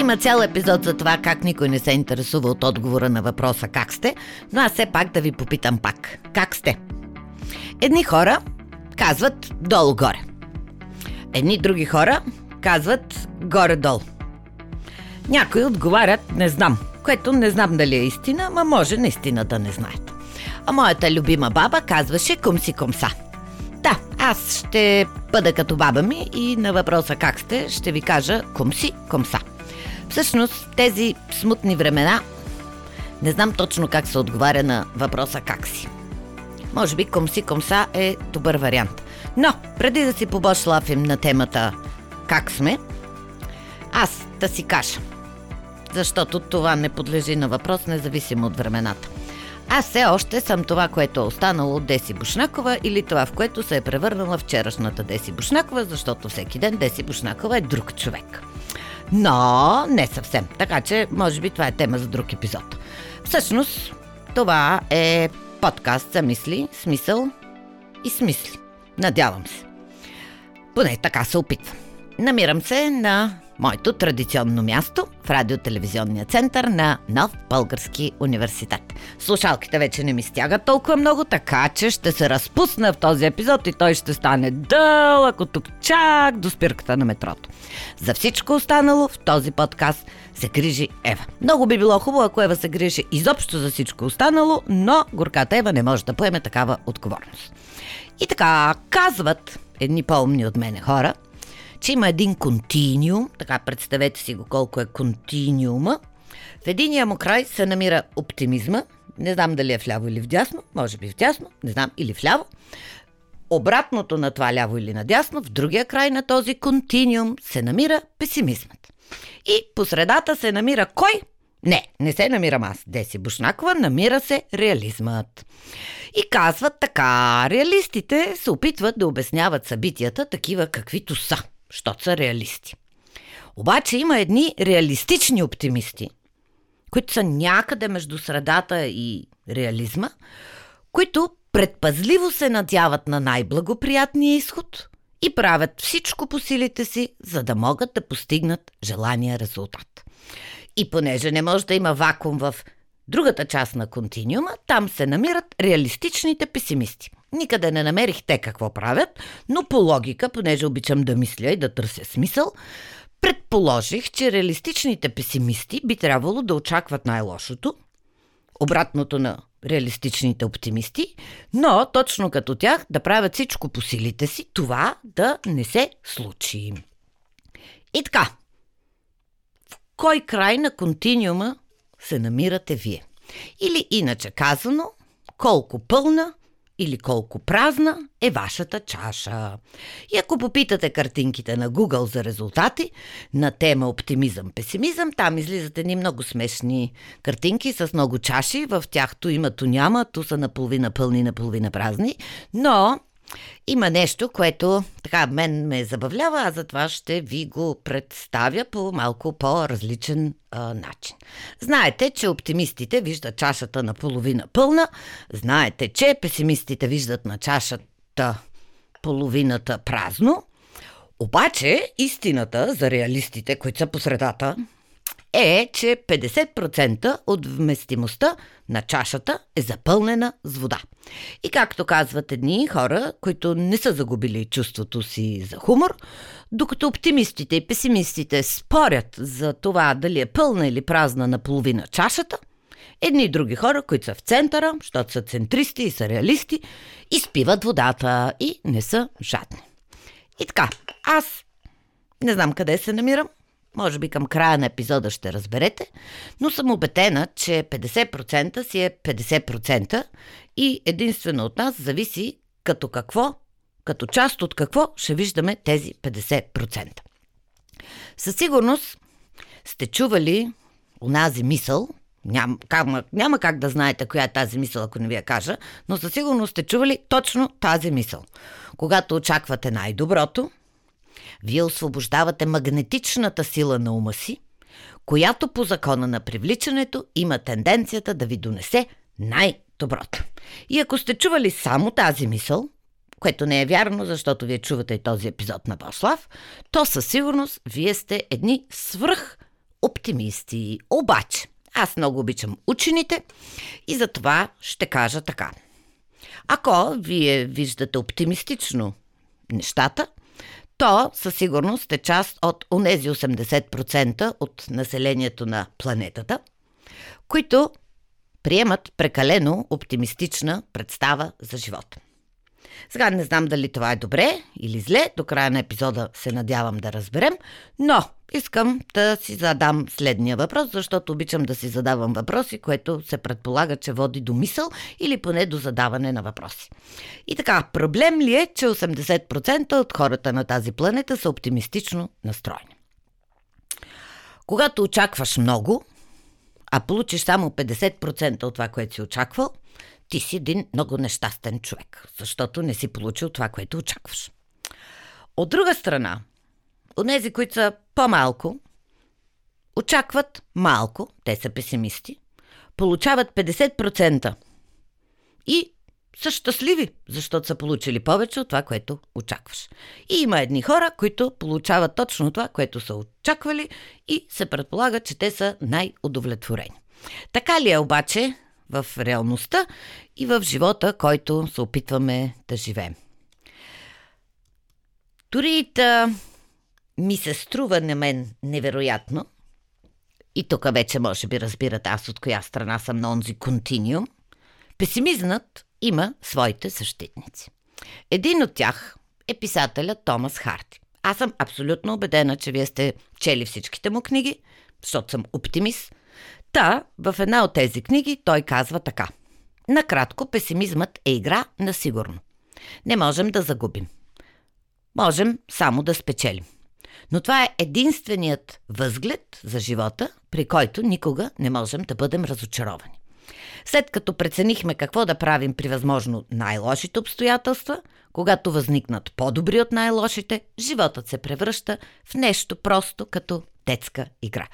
Има цял епизод за това как никой не се интересува от отговора на въпроса как сте, но аз все пак да ви попитам пак. Как сте? Едни хора казват долу-горе. Едни други хора казват горе-долу. Някои отговарят не знам, което не знам дали е истина, ма може наистина да не знаят. А моята любима баба казваше кумси кумса. Да, аз ще бъда като баба ми и на въпроса как сте ще ви кажа кумси кумса. Всъщност тези смутни времена не знам точно как се отговаря на въпроса как си. Може би комси комса е добър вариант. Но, преди да си побошлафим на темата как сме, аз да си кажа. Защото това не подлежи на въпрос, независимо от времената. Аз все още съм това, което е останало от Деси Бушнакова или това, в което се е превърнала вчерашната Деси Бушнакова, защото всеки ден Деси Бушнакова е друг човек. Но не съвсем. Така че, може би това е тема за друг епизод. Всъщност, това е подкаст за мисли, смисъл и смисли. Надявам се. Поне така се опитвам. Намирам се на моето традиционно място в радиотелевизионния център на Нов Български университет. Слушалките вече не ми стягат толкова много, така че ще се разпусна в този епизод и той ще стане дълъг от тук чак до спирката на метрото. За всичко останало в този подкаст се грижи Ева. Много би било хубаво, ако Ева се грижи изобщо за всичко останало, но горката Ева не може да поеме такава отговорност. И така, казват едни по-умни от мене хора – че има един континиум, така представете си го колко е континиума. В единия му край се намира оптимизма, не знам дали е вляво или вдясно, може би вдясно, не знам, или вляво. Обратното на това ляво или надясно, в другия край на този континиум се намира песимизмът. И по средата се намира кой? Не, не се намирам аз, Деси Бушнакова, намира се реализмът. И казват така, реалистите се опитват да обясняват събитията такива каквито са – защото са реалисти. Обаче има едни реалистични оптимисти, които са някъде между средата и реализма, които предпазливо се надяват на най-благоприятния изход и правят всичко по силите си, за да могат да постигнат желания резултат. И понеже не може да има вакуум в другата част на континиума, там се намират реалистичните песимисти. Никъде не намерих те какво правят, но по логика, понеже обичам да мисля и да търся смисъл, предположих, че реалистичните песимисти би трябвало да очакват най-лошото, обратното на реалистичните оптимисти, но точно като тях да правят всичко по силите си, това да не се случи. И така, в кой край на континиума се намирате вие? Или иначе казано, колко пълна или колко празна е вашата чаша. И ако попитате картинките на Google за резултати на тема оптимизъм-песимизъм, там излизат едни много смешни картинки с много чаши. В тях то има, то няма, то са наполовина пълни, наполовина празни. Но има нещо, което така мен ме забавлява, а затова ще ви го представя по малко по-различен а, начин. Знаете, че оптимистите виждат чашата на половина пълна, знаете, че песимистите виждат на чашата половината празно, обаче истината за реалистите, които са по средата, е, че 50% от вместимостта на чашата е запълнена с вода. И както казват едни хора, които не са загубили чувството си за хумор, докато оптимистите и песимистите спорят за това дали е пълна или празна наполовина чашата, едни и други хора, които са в центъра, защото са центристи и са реалисти, изпиват водата и не са жадни. И така, аз не знам къде се намирам, може би към края на епизода ще разберете, но съм убедена, че 50% си е 50% и единствено от нас зависи като какво, като част от какво ще виждаме тези 50%. Със сигурност сте чували онази мисъл, няма, как, няма как да знаете коя е тази мисъл, ако не ви я кажа, но със сигурност сте чували точно тази мисъл. Когато очаквате най-доброто, вие освобождавате магнетичната сила на ума си, която по закона на привличането има тенденцията да ви донесе най-доброто. И ако сте чували само тази мисъл, което не е вярно, защото вие чувате и този епизод на Бослав, то със сигурност вие сте едни свръх оптимисти. Обаче, аз много обичам учените и за това ще кажа така. Ако вие виждате оптимистично нещата, то със сигурност сте част от онези 80% от населението на планетата, които приемат прекалено оптимистична представа за живота. Сега не знам дали това е добре или зле, до края на епизода се надявам да разберем, но искам да си задам следния въпрос, защото обичам да си задавам въпроси, което се предполага, че води до мисъл или поне до задаване на въпроси. И така, проблем ли е, че 80% от хората на тази планета са оптимистично настроени? Когато очакваш много, а получиш само 50% от това, което си очаквал, ти си един много нещастен човек, защото не си получил това, което очакваш. От друга страна, онези, които са по-малко, очакват малко, те са песимисти, получават 50% и са щастливи, защото са получили повече от това, което очакваш. И има едни хора, които получават точно това, което са очаквали и се предполага, че те са най-удовлетворени. Така ли е обаче в реалността и в живота, който се опитваме да живеем? Дори ми се струва на мен невероятно, и тук вече може би разбират аз от коя страна съм на онзи континиум, песимизмът има своите защитници. Един от тях е писателя Томас Харти. Аз съм абсолютно убедена, че вие сте чели всичките му книги, защото съм оптимист. Та, в една от тези книги той казва така. Накратко, песимизмът е игра на сигурно. Не можем да загубим. Можем само да спечелим. Но това е единственият възглед за живота, при който никога не можем да бъдем разочаровани. След като преценихме какво да правим при възможно най-лошите обстоятелства, когато възникнат по-добри от най-лошите, животът се превръща в нещо просто като детска игра.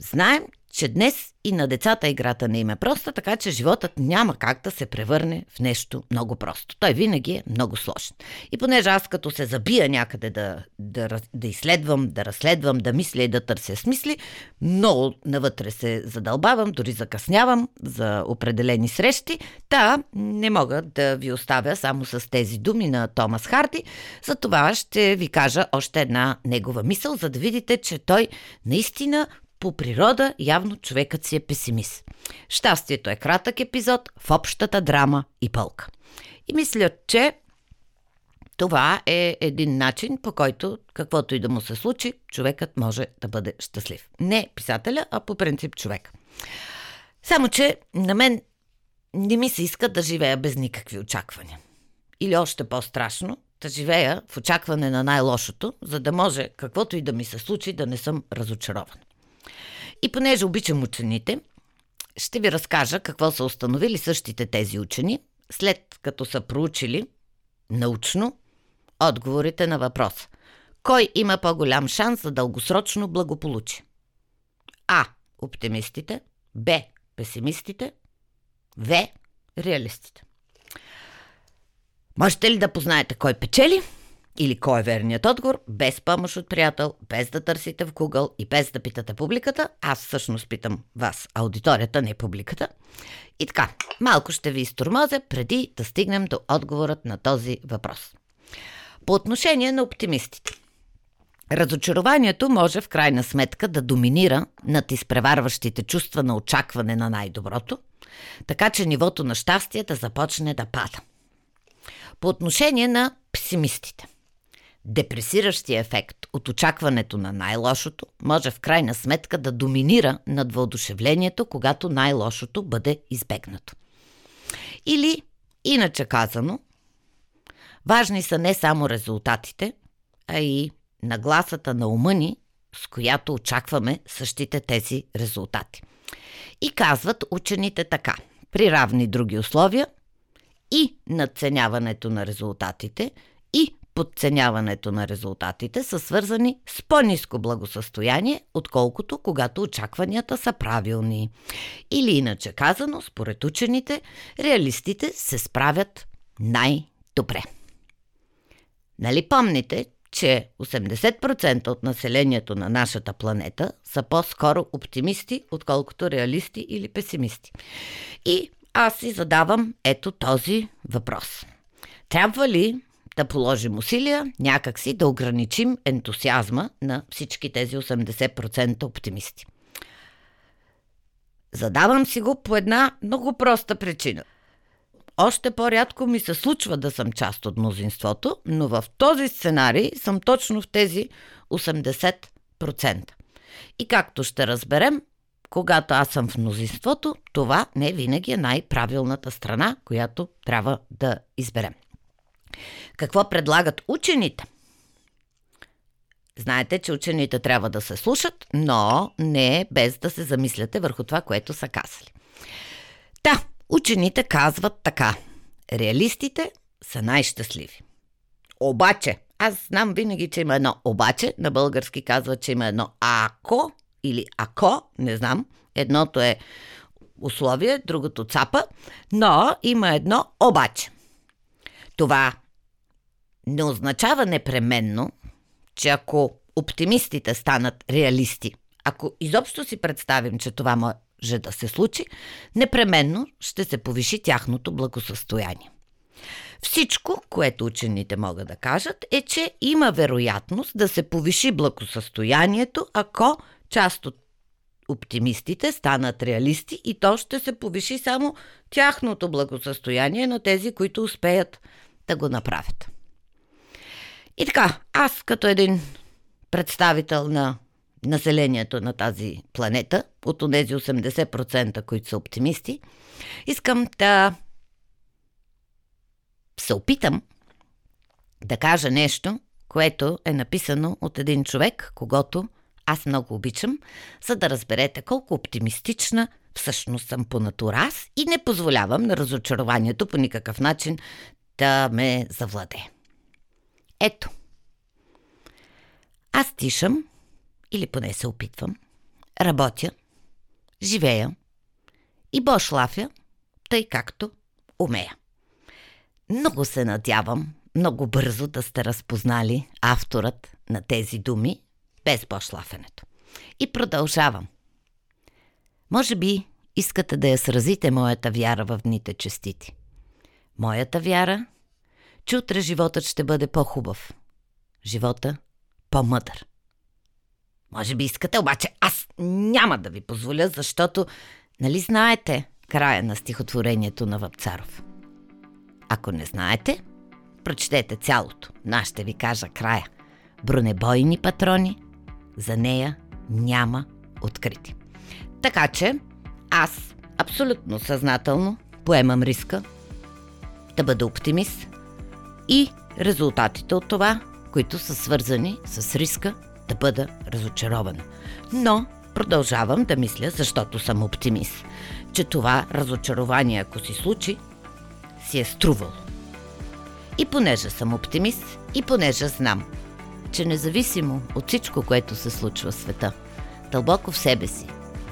Знаем, че днес и на децата играта не им е проста, така че животът няма как да се превърне в нещо много просто. Той винаги е много сложен. И понеже аз като се забия някъде да, да, да изследвам, да разследвам, да мисля и да търся смисли, много навътре се задълбавам, дори закъснявам за определени срещи, та не мога да ви оставя само с тези думи на Томас Харди. За това ще ви кажа още една негова мисъл, за да видите, че той наистина по природа явно човекът си е песимист. Щастието е кратък епизод в общата драма и пълка. И мисля, че това е един начин, по който, каквото и да му се случи, човекът може да бъде щастлив. Не писателя, а по принцип човек. Само, че на мен не ми се иска да живея без никакви очаквания. Или още по-страшно, да живея в очакване на най-лошото, за да може каквото и да ми се случи да не съм разочарован. И понеже обичам учените, ще ви разкажа какво са установили същите тези учени, след като са проучили научно отговорите на въпроса. Кой има по-голям шанс за дългосрочно благополучие? А. Оптимистите. Б. Песимистите. В. Реалистите. Можете ли да познаете кой печели? Или кой е верният отговор, без помощ от приятел, без да търсите в Google и без да питате публиката. Аз всъщност питам вас, аудиторията, не публиката. И така, малко ще ви изтормозя преди да стигнем до отговорът на този въпрос. По отношение на оптимистите. Разочарованието може в крайна сметка да доминира над изпреварващите чувства на очакване на най-доброто, така че нивото на щастие да започне да пада. По отношение на песимистите. Депресиращия ефект от очакването на най-лошото може в крайна сметка да доминира над въодушевлението, когато най-лошото бъде избегнато. Или, иначе казано, важни са не само резултатите, а и нагласата на ума ни, с която очакваме същите тези резултати. И казват учените така. При равни други условия и надценяването на резултатите и подценяването на резултатите са свързани с по-низко благосъстояние, отколкото когато очакванията са правилни. Или иначе казано, според учените, реалистите се справят най-добре. Нали помните, че 80% от населението на нашата планета са по-скоро оптимисти, отколкото реалисти или песимисти. И аз си задавам ето този въпрос. Трябва ли да положим усилия някакси да ограничим ентусиазма на всички тези 80% оптимисти? Задавам си го по една много проста причина. Още по-рядко ми се случва да съм част от мнозинството, но в този сценарий съм точно в тези 80%. И както ще разберем, когато аз съм в мнозинството, това не винаги е най-правилната страна, която трябва да изберем. Какво предлагат учените? Знаете, че учените трябва да се слушат, но не без да се замисляте върху това, което са казали. Та, учените казват така. Реалистите са най-щастливи. Обаче, аз знам винаги, че има едно обаче, на български казва, че има едно ако или ако, не знам. Едното е условие, другото цапа, но има едно обаче. Това не означава непременно, че ако оптимистите станат реалисти, ако изобщо си представим, че това може да се случи, непременно ще се повиши тяхното благосъстояние. Всичко, което учените могат да кажат, е, че има вероятност да се повиши благосъстоянието, ако част от оптимистите станат реалисти и то ще се повиши само тяхното благосъстояние на тези, които успеят да го направят. И така, аз като един представител на населението на тази планета, от тези 80%, които са оптимисти, искам да се опитам да кажа нещо, което е написано от един човек, когато аз много обичам, за да разберете колко оптимистична всъщност съм по натура аз и не позволявам на разочарованието по никакъв начин да ме завладее. Ето. Аз тишам, или поне се опитвам, работя, живея и бошлафя, тъй както умея. Много се надявам, много бързо да сте разпознали авторът на тези думи, без бошлафенето. И продължавам. Може би искате да я сразите моята вяра в дните честити. Моята вяра, че утре животът ще бъде по-хубав. Живота по-мъдър. Може би искате, обаче аз няма да ви позволя, защото, нали знаете края на стихотворението на Вапцаров? Ако не знаете, прочетете цялото. Но ще ви кажа края. Бронебойни патрони, за нея няма открити. Така че, аз абсолютно съзнателно поемам риска да бъда оптимист и резултатите от това, които са свързани с риска да бъда разочарована. Но продължавам да мисля, защото съм оптимист, че това разочарование, ако си случи, си е струвало. И понеже съм оптимист, и понеже знам, че независимо от всичко, което се случва в света, дълбоко в себе си,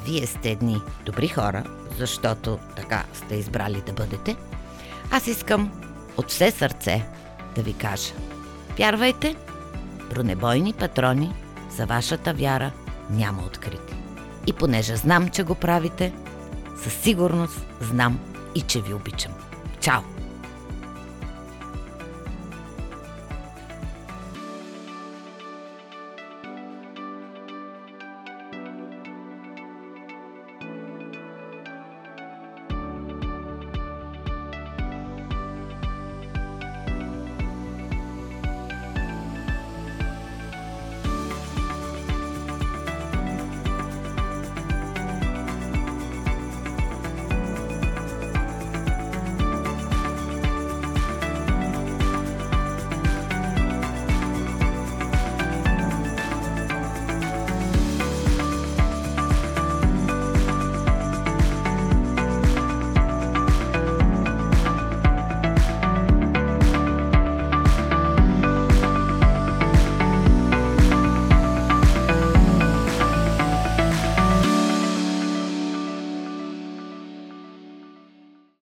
вие сте едни добри хора, защото така сте избрали да бъдете, аз искам от все сърце да ви кажа. Вярвайте, бронебойни патрони за вашата вяра няма открити. И понеже знам, че го правите, със сигурност знам и че ви обичам. Чао!